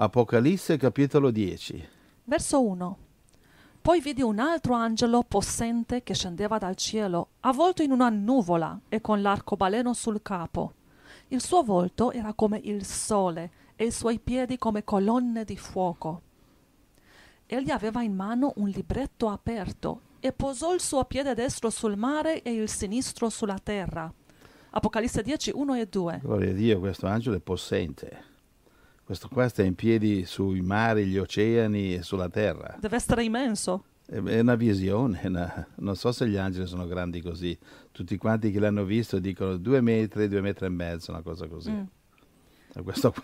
Apocalisse capitolo 10. Verso 1. Poi vidi un altro angelo possente che scendeva dal cielo, avvolto in una nuvola e con l'arcobaleno sul capo. Il suo volto era come il sole e i suoi piedi come colonne di fuoco. Egli aveva in mano un libretto aperto e posò il suo piede destro sul mare e il sinistro sulla terra. Apocalisse 10, 1 e 2. Gloria a Dio, questo angelo è possente. Questo qua sta in piedi sui mari, gli oceani e sulla terra. Deve essere immenso. È è una visione, una- non so se gli angeli sono grandi così. Tutti quanti che l'hanno visto dicono due metri, due metri e mezzo, una cosa così. Mm. Questo qua,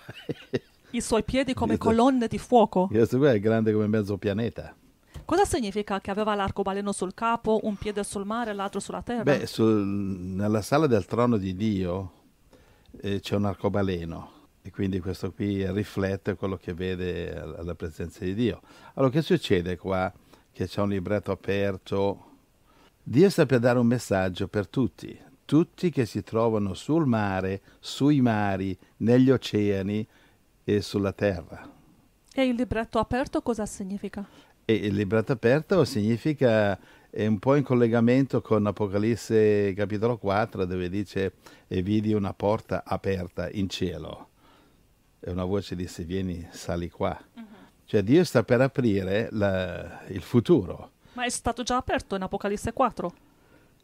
I suoi piedi come Questo- colonne di fuoco. questo qua è grande come mezzo pianeta. Cosa significa che aveva l'arcobaleno sul capo, un piede sul mare e l'altro sulla terra? Beh, sul- nella sala del trono di Dio eh, c'è un arcobaleno e quindi questo qui riflette quello che vede alla presenza di Dio. Allora, che succede qua? Che c'è un libretto aperto. Dio sta per dare un messaggio per tutti, tutti che si trovano sul mare, sui mari, negli oceani e sulla terra. E il libretto aperto cosa significa? E il libretto aperto significa è un po' in collegamento con Apocalisse capitolo 4 dove dice e vidi una porta aperta in cielo e una voce disse vieni sali qua cioè Dio sta per aprire la- il futuro. Ma è stato già aperto in Apocalisse 4.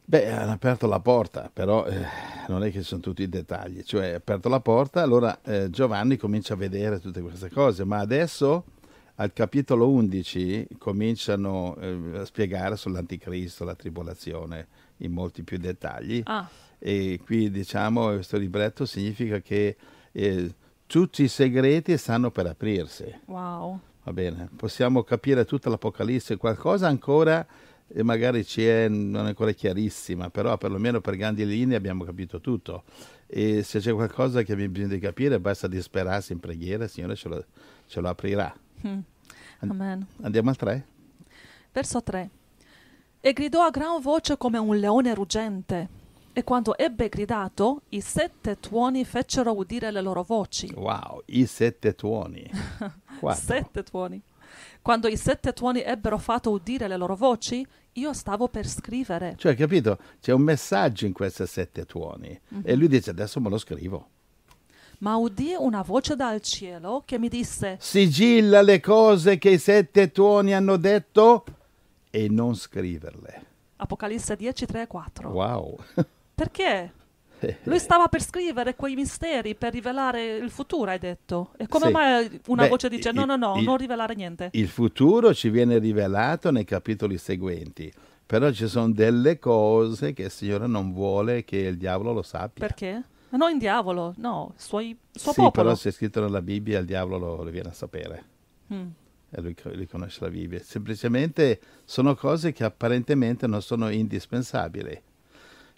beh hanno aperto la porta però eh, non è che sono tutti i dettagli. Cioè ha aperto la porta allora eh, Giovanni comincia a vedere tutte queste cose ma adesso al capitolo 11 cominciano eh, a spiegare sull'anticristo, la tribolazione in molti più dettagli. Ah, e qui diciamo questo libretto significa che eh, tutti i segreti stanno per aprirsi, wow. va bene? Possiamo capire tutta l'Apocalisse, qualcosa ancora e magari ci è, non è ancora chiarissima, però perlomeno per grandi linee abbiamo capito tutto e se c'è qualcosa che abbiamo bisogno di capire basta disperarsi in preghiera, il Signore ce lo, ce lo aprirà. Mm. Amen. Andiamo al 3? Verso 3. E gridò a gran voce come un leone ruggente. E quando ebbe gridato, i sette tuoni fecero udire le loro voci. Wow, i sette tuoni. Sette tuoni. Quando i sette tuoni ebbero fatto udire le loro voci, io stavo per scrivere. Cioè, capito? C'è un messaggio in questi sette tuoni. E lui dice, adesso me lo scrivo. Ma udì una voce dal cielo che mi disse: Sigilla le cose che i sette tuoni hanno detto e non scriverle. Apocalisse 10, 3 e 4. Wow. Perché? Lui stava per scrivere quei misteri per rivelare il futuro, hai detto. E come Sì. mai una Beh, voce dice: No, il- no, no, il- non rivelare niente? Il futuro ci viene rivelato nei capitoli seguenti. Però ci sono delle cose che il Signore non vuole che il diavolo lo sappia. Perché? Ma non in diavolo, no, il il suo sì, popolo. però se è scritto nella Bibbia il diavolo lo, lo viene a sapere. Mm. e lui, lui conosce la Bibbia. Semplicemente sono cose che apparentemente non sono indispensabili.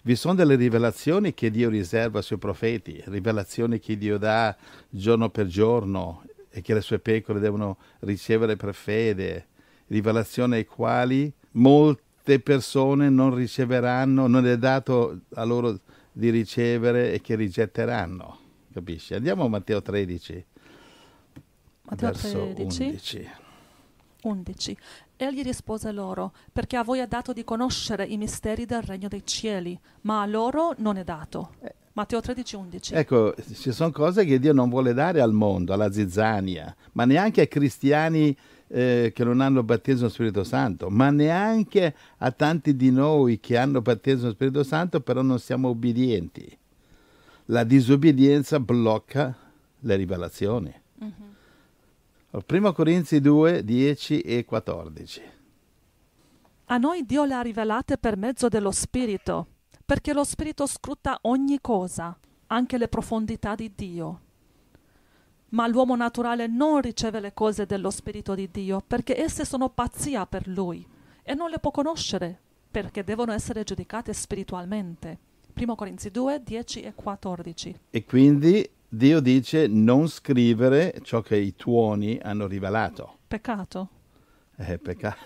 Vi sono delle rivelazioni che Dio riserva ai suoi profeti, rivelazioni che Dio dà giorno per giorno e che le sue pecore devono ricevere per fede, rivelazioni ai quali molte persone non riceveranno, non è dato a loro di ricevere e che rigetteranno. Capisci? Andiamo a Matteo 13, Matteo verso 13, 11. 11. Egli rispose loro, perché a voi è dato di conoscere i misteri del regno dei cieli, ma a loro non è dato. Matteo 13, 11. Ecco, ci sono cose che Dio non vuole dare al mondo, alla zizzania, ma neanche ai cristiani eh, che non hanno battesimo Spirito Santo, ma neanche a tanti di noi che hanno battesimo Spirito Santo, però non siamo obbedienti. La disobbedienza blocca le rivelazioni. Primo Corinzi 2, 10 e 14. A noi Dio le ha rivelate per mezzo dello Spirito, perché lo Spirito scruta ogni cosa, anche le profondità di Dio. Ma l'uomo naturale non riceve le cose dello Spirito di Dio, perché esse sono pazzia per lui, e non le può conoscere, perché devono essere giudicate spiritualmente. 1 Corinzi 2, 10 e 14. E quindi Dio dice non scrivere ciò che i tuoni hanno rivelato. Peccato. È peccato.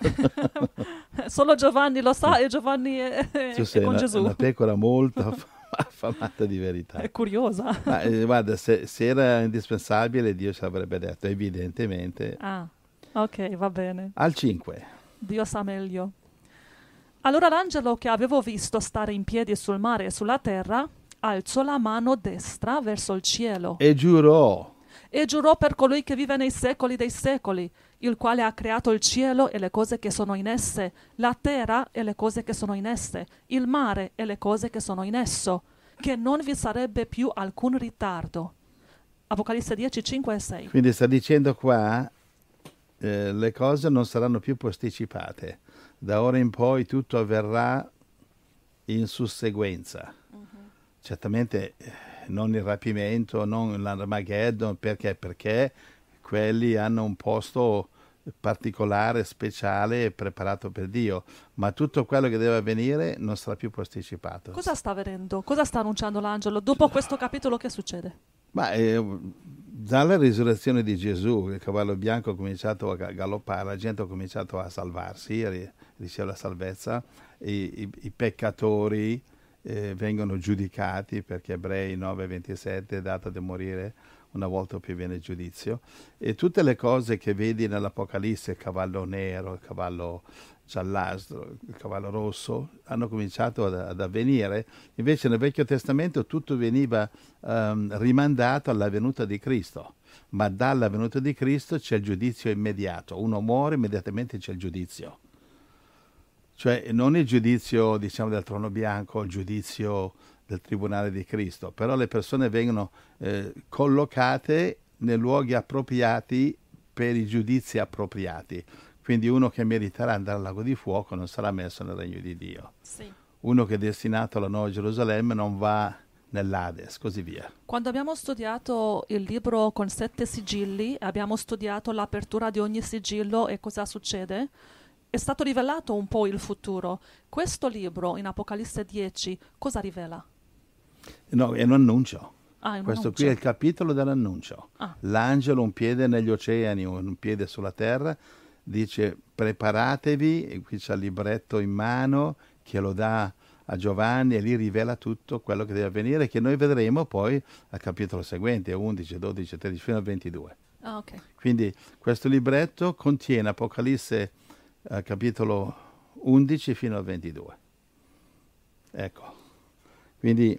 Solo Giovanni lo sa e Giovanni è, è- Tu è sei con una, Gesù. una pecora molto, affamata di verità. È curiosa. Ma, eh, guarda, se, se era indispensabile, Dio ci avrebbe detto, evidentemente. Ah, ok, va bene. Al 5. Dio sa meglio. Allora l'angelo che avevo visto stare in piedi sul mare e sulla terra alzò la mano destra verso il cielo E giurò. e giurò per colui che vive nei secoli dei secoli, il quale ha creato il cielo e le cose che sono in esse, la terra e le cose che sono in esse, il mare e le cose che sono in esso, che non vi sarebbe più alcun ritardo. Apocalisse 10, 5 e 6. Quindi sta dicendo qua, eh, le cose non saranno più posticipate. Da ora in poi tutto avverrà in susseguenza. Certamente eh, non il rapimento, non l'Armageddon, perché? Perché quelli hanno un posto particolare, speciale e preparato per Dio, ma tutto quello che deve avvenire non sarà più posticipato. Cosa sta avvenendo? Cosa sta annunciando l'angelo? Dopo questo capitolo che succede? Ma eh, dalla risurrezione di Gesù, il cavallo bianco ha cominciato a ga- galoppare, la gente ha cominciato a salvarsi, a ri- ricevere la salvezza, i, i- i peccatori eh, vengono giudicati perché Ebrei 9:27 è data di morire una volta più viene il giudizio e tutte le cose che vedi nell'Apocalisse, il cavallo nero, il cavallo giallastro, il cavallo rosso, hanno cominciato ad, ad avvenire. Invece nel Vecchio Testamento tutto veniva ehm, rimandato alla venuta di Cristo, ma dalla venuta di Cristo c'è il giudizio immediato. Uno muore, immediatamente c'è il giudizio. Cioè non il giudizio, diciamo, del trono bianco, il giudizio del tribunale di Cristo, però le persone vengono eh, collocate nei luoghi appropriati per i giudizi appropriati. Quindi uno che meriterà andare al lago di fuoco non sarà messo nel regno di Dio. Sì. Uno che è destinato alla nuova Gerusalemme non va nell'Ades, così via. Quando abbiamo studiato il libro con sette sigilli, abbiamo studiato l'apertura di ogni sigillo e cosa succede, è stato rivelato un po' il futuro. Questo libro in Apocalisse 10 cosa rivela? No, è un annuncio. Ah, Questo qui è il capitolo dell'annuncio. Ah. L'angelo, un piede negli oceani, un piede sulla terra, dice preparatevi, e qui c'è il libretto in mano che lo dà a Giovanni e lì rivela tutto quello che deve avvenire, che noi vedremo poi al capitolo seguente, 11, 12, 13, fino al 22. Ah, ok. Quindi questo libretto contiene Apocalisse eh, capitolo 11 fino al 22. Ecco, quindi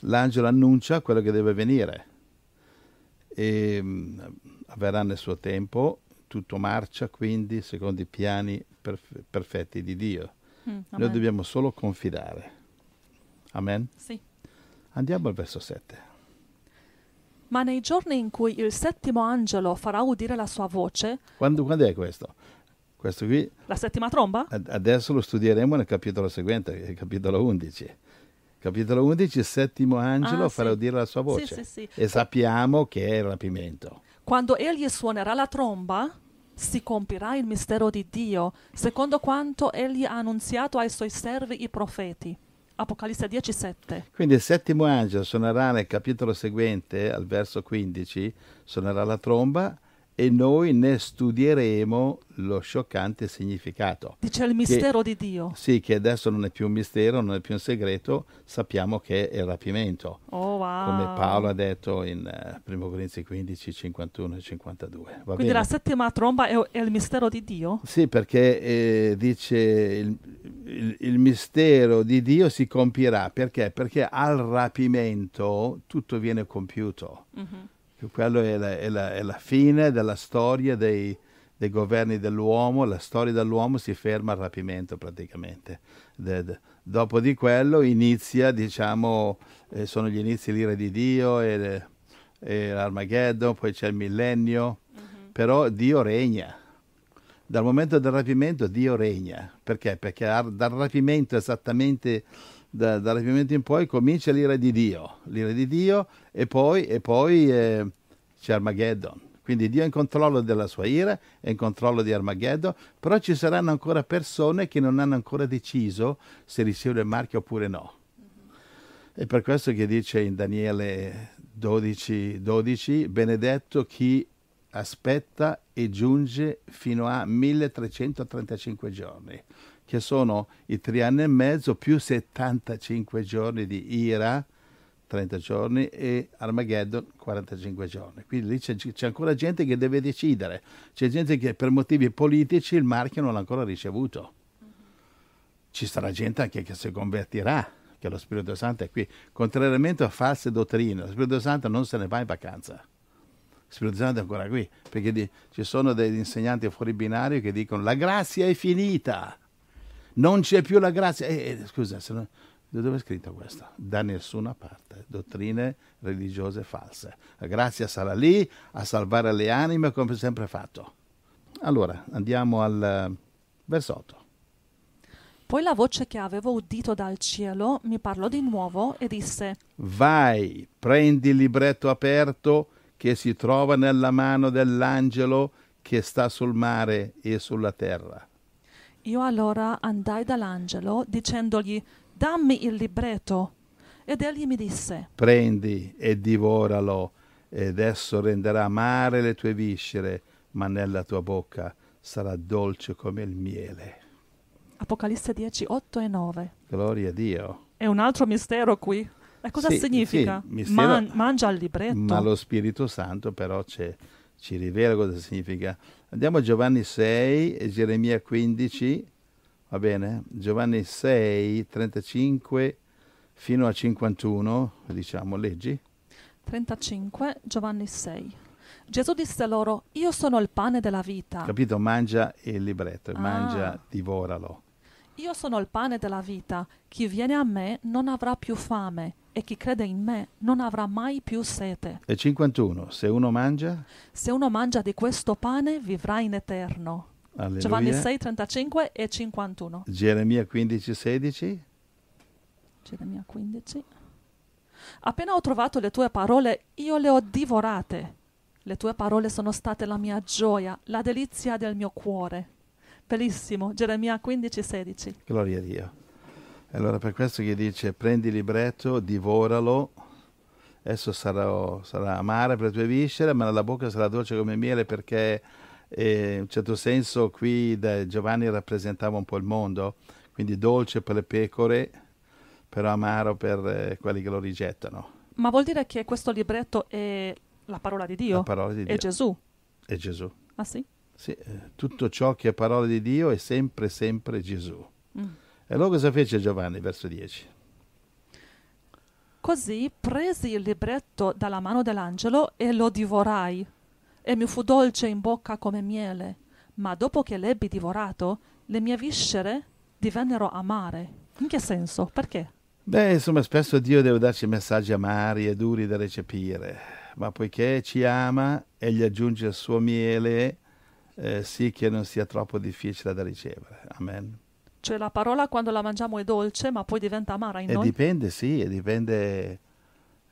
l'angelo annuncia quello che deve avvenire e mh, avverrà nel suo tempo, tutto marcia quindi secondo i piani perf- perfetti di Dio. Mm, Noi dobbiamo solo confidare. Amen. Sì. Andiamo al verso 7. Ma nei giorni in cui il settimo angelo farà udire la sua voce, Quando, quando è questo? Questo qui la settima tromba? Ad- Adesso lo studieremo nel capitolo seguente, capitolo 11. Capitolo 11, il settimo angelo Ah, farà sì. udire la sua voce. sì, sì. E sappiamo che è il rapimento. Quando egli suonerà la tromba, si compirà il mistero di Dio, secondo quanto egli ha annunziato ai suoi servi i profeti. Apocalisse 10:7. Quindi il settimo angelo suonerà nel capitolo seguente, al verso 15, suonerà la tromba e noi ne studieremo lo scioccante significato. Dice il mistero di Dio. Sì, che adesso non è più un mistero, non è più un segreto, sappiamo che è il rapimento. Oh wow. come Paolo ha detto in eh, 1 Corinzi 15, 51 e 52. Va Quindi bene? la settima tromba è, è il mistero di Dio? Sì, perché eh, dice il, il- il mistero di Dio si compirà. Perché? Perché al rapimento tutto viene compiuto. Mhm. Che Quello è la, è la- è la fine della storia dei, dei governi dell'uomo, la storia dell'uomo si ferma al rapimento praticamente. De- de- dopo di quello inizia, diciamo, eh, sono gli inizi l'ira di Dio e, e l'Armageddon, poi c'è il millennio, però Dio regna. Dal momento del rapimento Dio regna. Perché? Perché dal rapimento esattamente da- dal rapimento in poi comincia l'ira di Dio, l'ira di Dio e poi, e poi eh, c'è Armageddon. Quindi Dio è in controllo della sua ira, è in controllo di Armageddon, però ci saranno ancora persone che non hanno ancora deciso se ricevere il marchio oppure no. È per questo che dice in Daniele 12, 12 benedetto chi aspetta e giunge fino a 1335 giorni. Che sono i tre anni e mezzo più 75 giorni di ira, 30 giorni, e Armageddon, 45 giorni. Quindi lì c'è, c'è ancora gente che deve decidere. C'è gente che per motivi politici il marchio non l'ha ancora ricevuto. Ci sarà gente anche che si convertirà, che lo Spirito Santo è qui. Contrariamente a false dottrine, lo Spirito Santo non se ne va in vacanza. Spirito Santo è ancora qui, perché di, ci sono degli insegnanti fuori binario che dicono la grazia è finita, non c'è più la grazia. Eh, eh, scusa, se no, dove è scritto questo? Da nessuna parte, dottrine religiose false. La grazia sarà lì a salvare le anime come sempre fatto. Allora, andiamo al uh, verso 8. Poi la voce che avevo udito dal cielo mi parlò di nuovo e disse: Vai, prendi il libretto aperto che si trova nella mano dell'angelo che sta sul mare e sulla terra. Io allora andai dall'angelo dicendogli: Dammi il libretto. Ed egli mi disse: Prendi e divoralo, ed esso renderà amare le tue viscere, ma nella tua bocca sarà dolce come il miele. Apocalisse 10, 8 e 9. Gloria a Dio. È un altro mistero qui. E cosa Sì, significa? sì, mistero- Man- mangia il libretto. Ma lo Spirito Santo però c'è- ci rivela cosa significa. Andiamo a Giovanni 6 e Geremia 15, va bene? Giovanni 6, 35 fino a 51, diciamo, leggi. 35, Giovanni 6. Gesù disse loro: Io sono il pane della vita. Capito? Mangia il libretto, Ah. mangia, divoralo. Io sono il pane della vita. Chi viene a me non avrà più fame, e chi crede in me non avrà mai più sete. E 51, se uno mangia, Se uno mangia di questo pane, vivrà in eterno. alleluia. Giovanni 6, 35 e 51. Geremia 15, 16. Geremia 15. Appena ho trovato le tue parole, io le ho divorate. Le tue parole sono state la mia gioia, la delizia del mio cuore. Bellissimo, Geremia 15, 16. Gloria a Dio. Allora per questo che dice prendi il libretto, divoralo, esso sarà, sarà amare per le tue viscere, ma nella bocca sarà dolce come miele perché eh, in un certo senso qui da Giovanni rappresentava un po' il mondo, quindi dolce per le pecore, però amaro per eh, quelli che lo rigettano. Ma vuol dire che questo libretto è la parola di Dio? La parola di È Dio. Gesù? È Gesù. Ah sì? Sì, eh, tutto ciò che è parola di Dio è sempre, sempre Gesù. Mm. E allora cosa fece Giovanni, verso 10? Così presi il libretto dalla mano dell'angelo e lo divorai, e mi fu dolce in bocca come miele. Ma dopo che l'ebbi divorato, le mie viscere divennero amare. In che senso? Perché? Beh, insomma, spesso Dio deve darci messaggi amari e duri da recepire, ma poiché ci ama, Egli aggiunge il suo miele, eh, sì che non sia troppo difficile da ricevere. Amen. Cioè la parola quando la mangiamo è dolce, ma poi diventa amara in E noi? dipende, sì, e dipende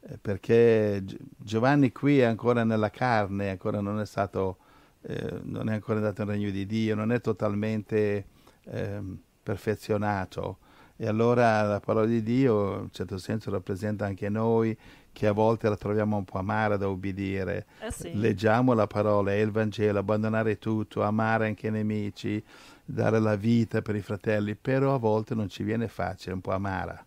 eh, perché Gi- Giovanni qui è ancora nella carne, ancora non è stato, eh, non è ancora andato nel regno di Dio, non è totalmente ehm, perfezionato. E allora la parola di Dio, in un certo senso, rappresenta anche noi che a volte la troviamo un po' amara da obbedire. Eh sì. Leggiamo la parola, è il Vangelo, abbandonare tutto, amare anche i nemici, dare la vita per i fratelli, però a volte non ci viene facile, è un po' amara.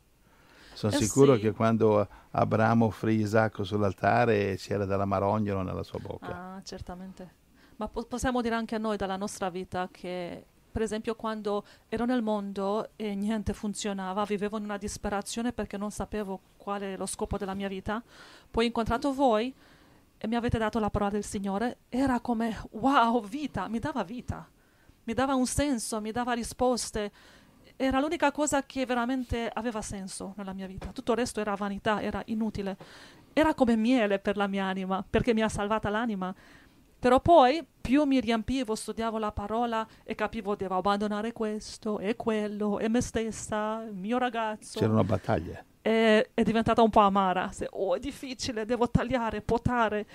Sono Eh sicuro sì. che quando Abramo offrì Isacco sull'altare c'era della marognolo nella sua bocca. Ah, certamente. Ma po- possiamo dire anche a noi dalla nostra vita che, per esempio, quando ero nel mondo e niente funzionava, vivevo in una disperazione perché non sapevo qual è lo scopo della mia vita, poi ho incontrato voi e mi avete dato la parola del Signore, era come wow, vita, mi dava vita, mi dava un senso, mi dava risposte. Era l'unica cosa che veramente aveva senso nella mia vita. Tutto il resto era vanità, era inutile. Era come miele per la mia anima, perché mi ha salvata l'anima. Però poi più mi riempivo, studiavo la parola e capivo devo abbandonare questo e quello e me stessa, il mio ragazzo. C'erano battaglie. E è diventata un po' amara. Se, oh, è difficile, devo tagliare, potare.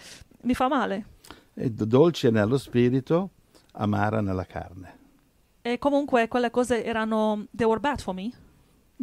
Mi fa male. Do- dolce nello spirito, amara nella carne. E comunque quelle cose erano, they were bad for me,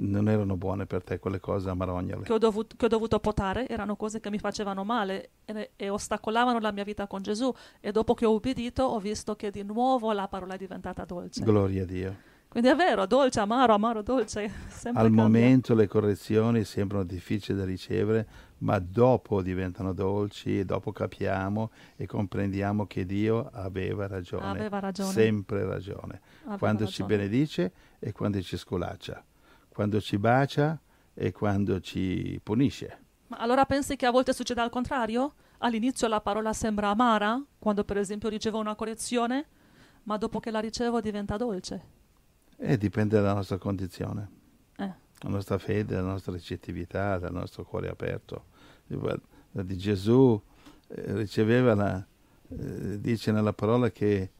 Non erano buone per te quelle cose amarognole. che ho, dovut- che ho dovuto potare, erano cose che mi facevano male e, e ostacolavano la mia vita con Gesù. E dopo che ho ubbidito ho visto che di nuovo la parola è diventata dolce. Gloria a Dio. Quindi è vero, dolce, amaro, amaro, dolce. Al cambia. momento le correzioni sembrano difficili da ricevere, ma dopo diventano dolci e dopo capiamo e comprendiamo che Dio aveva ragione. Aveva ragione. Sempre ragione. Aveva quando ci ragione. benedice e quando ci sculaccia. Quando ci bacia e quando ci punisce. Ma allora pensi che a volte succeda al contrario? All'inizio la parola sembra amara, quando per esempio ricevo una correzione, ma dopo che la ricevo diventa dolce. E dipende dalla nostra condizione, Eh, la nostra fede, la nostra ricettività, dal nostro cuore aperto. Di Gesù eh, riceveva la, eh, dice nella parola che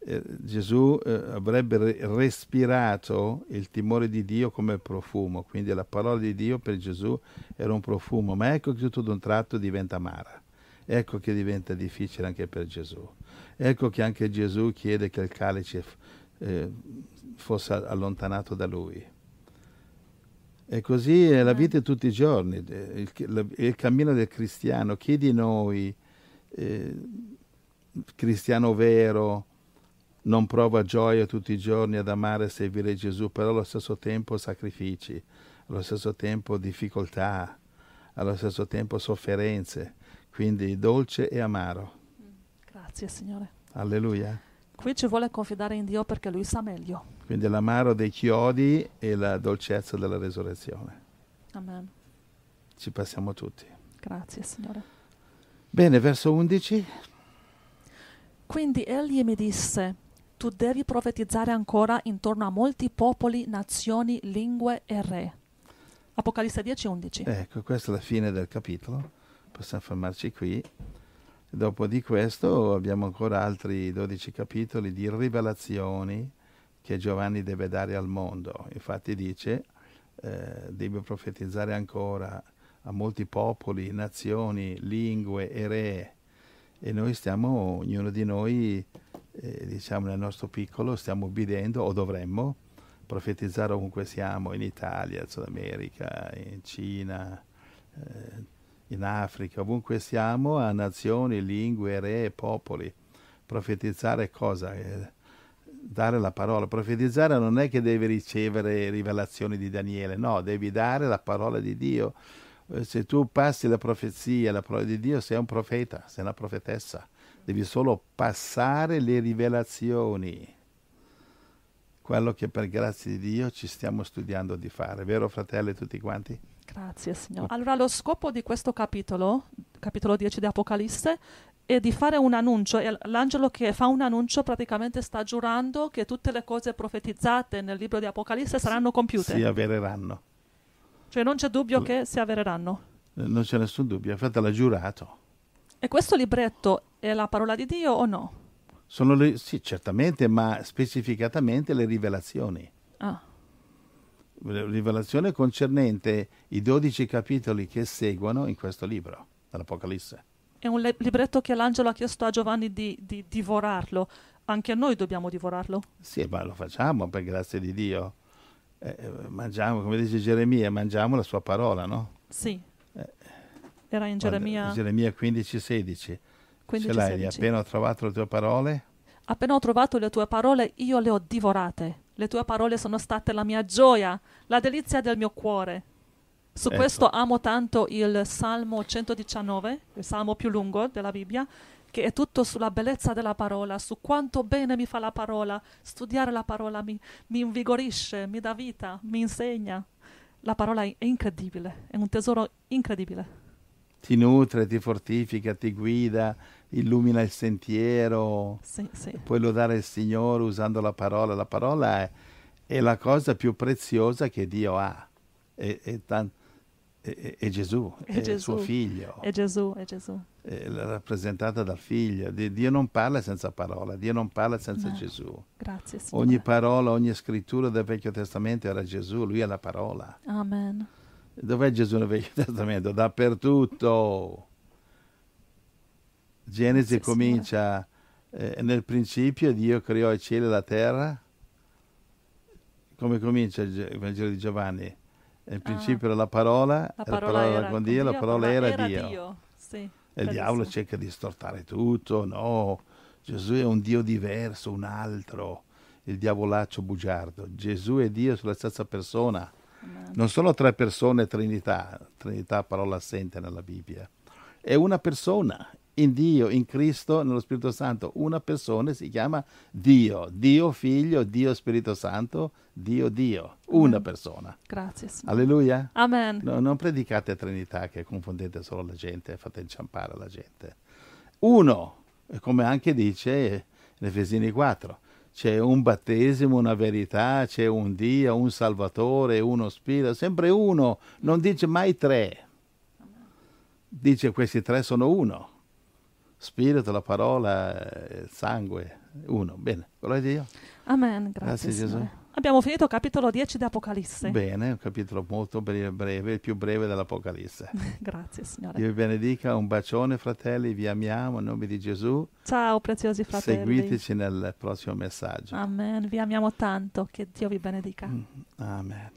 eh, Gesù eh, avrebbe re- respirato il timore di Dio come profumo, quindi la parola di Dio per Gesù era un profumo, ma ecco che tutto d'un tratto diventa amara, ecco che diventa difficile anche per Gesù, ecco che anche Gesù chiede che il calice eh, fosse allontanato da lui. E così è la vita di tutti i giorni, eh, il, la- il cammino del cristiano. Chi di noi, eh, cristiano vero, non prova gioia tutti i giorni ad amare e servire Gesù, però allo stesso tempo sacrifici, allo stesso tempo difficoltà, allo stesso tempo sofferenze, quindi dolce e amaro. grazie Signore. Alleluia. Qui ci vuole confidare in Dio perché Lui sa meglio. Quindi l'amaro dei chiodi e la dolcezza della resurrezione. Amen. Ci passiamo tutti. Grazie Signore. Bene, verso 11. Quindi egli mi disse, tu devi profetizzare ancora intorno a molti popoli, nazioni, lingue e re. Apocalisse 10, 11. Ecco, questa è la fine del capitolo. Possiamo fermarci qui. Dopo di questo abbiamo ancora altri 12 capitoli di rivelazioni che Giovanni deve dare al mondo. Infatti dice, eh, deve profetizzare ancora a molti popoli, nazioni, lingue e re. E noi stiamo, ognuno di noi, eh, diciamo nel nostro piccolo, stiamo ubbidendo o dovremmo profetizzare ovunque siamo, in Italia, in Sud America, in Cina, eh, in Africa, ovunque siamo, a nazioni, lingue, re e popoli. Profetizzare cosa? Eh, dare la parola. Profetizzare non è che devi ricevere rivelazioni di Daniele, no, devi dare la parola di Dio. Eh, Se tu passi la profezia, la parola di Dio, sei un profeta, sei una profetessa. Devi solo passare le rivelazioni quello che per grazia di Dio ci stiamo studiando di fare, vero fratelli tutti quanti? Grazie Signore. Allora lo scopo di questo capitolo, capitolo 10 di Apocalisse, è di fare un annuncio. L'angelo che fa un annuncio praticamente sta giurando che tutte le cose profetizzate nel libro di Apocalisse saranno compiute. Si avvereranno, Cioè non c'è dubbio che si avvereranno. Non c'è nessun dubbio, infatti l'ha giurato. E questo libretto è la parola di Dio o no? Sono le, sì, certamente, ma specificatamente le rivelazioni. Ah, rivelazione concernente i 12 capitoli che seguono in questo libro, dell'Apocalisse. è un le- libretto che l'angelo ha chiesto a Giovanni di, di divorarlo. Anche noi dobbiamo divorarlo. Sì, ma lo facciamo per grazia di Dio. Eh, eh, mangiamo, come dice Geremia, mangiamo la sua parola, no? Sì. Era in Geremia Geremia 15, 16. 15, Ce l'hai, 16. appena ho trovato le tue parole, Appena ho trovato le tue parole, io le ho divorate. Le tue parole sono state la mia gioia, la delizia del mio cuore. Su Ecco. questo amo tanto il Salmo 119, il salmo più lungo della Bibbia, che è tutto sulla bellezza della parola, su quanto bene mi fa la parola. Studiare la parola mi, mi invigorisce, mi dà vita, mi insegna. La parola è incredibile, è un tesoro incredibile. Ti nutre, ti fortifica, ti guida, illumina il sentiero. Sì, sì. Puoi lodare il Signore usando la parola. La parola è, è la cosa più preziosa che Dio ha. È, è tan- è- Gesù, È Gesù. suo figlio, È Gesù, è Gesù. è rappresentata dal figlio. Di- Dio non parla senza parola, Dio non parla senza No. Gesù. Grazie, Signore. Ogni parola, ogni scrittura del Vecchio Testamento era Gesù, lui è la parola. Amen. Dov'è Gesù nel Vecchio Testamento? Dappertutto. Genesi Grazie, comincia eh, nel principio Dio creò i cieli e la terra. Come comincia il, Ge- il Vangelo di Giovanni? Nel principio era la parola, Ah. La e parola, era con Dio, la parola era, Dio. Sì, E il diavolo cerca di stortare tutto, no, Gesù è un Dio diverso, un altro. il diavolaccio bugiardo. Gesù e Dio sono la stessa persona. Non sono tre persone Trinità, Trinità parola assente nella Bibbia. È una persona, in Dio, in Cristo, nello Spirito Santo. Una persona si chiama Dio, Dio Figlio, Dio Spirito Santo, Dio Dio. Una Amen. persona. Grazie, Signore. Alleluia. Amen. No, non predicate Trinità che confondete solo la gente e fate inciampare la gente. Uno, come anche dice in Efesini 4, c'è un battesimo, una verità, c'è un Dio, un Salvatore, uno Spirito, sempre uno, non dice mai tre. Dice questi tre sono uno. Spirito, la parola, eh, sangue, uno. Bene, gloria a Dio. Amen. Grazie, Grazie, Gesù. Abbiamo finito capitolo 10 di Apocalisse. Bene, un capitolo molto bre- breve, il più breve dell'Apocalisse. Grazie, Signore. Dio vi benedica, un bacione fratelli, vi amiamo in nome di Gesù. Ciao, preziosi fratelli. Seguiteci nel prossimo messaggio. Amen. Vi amiamo tanto. Che Dio vi benedica. Amen.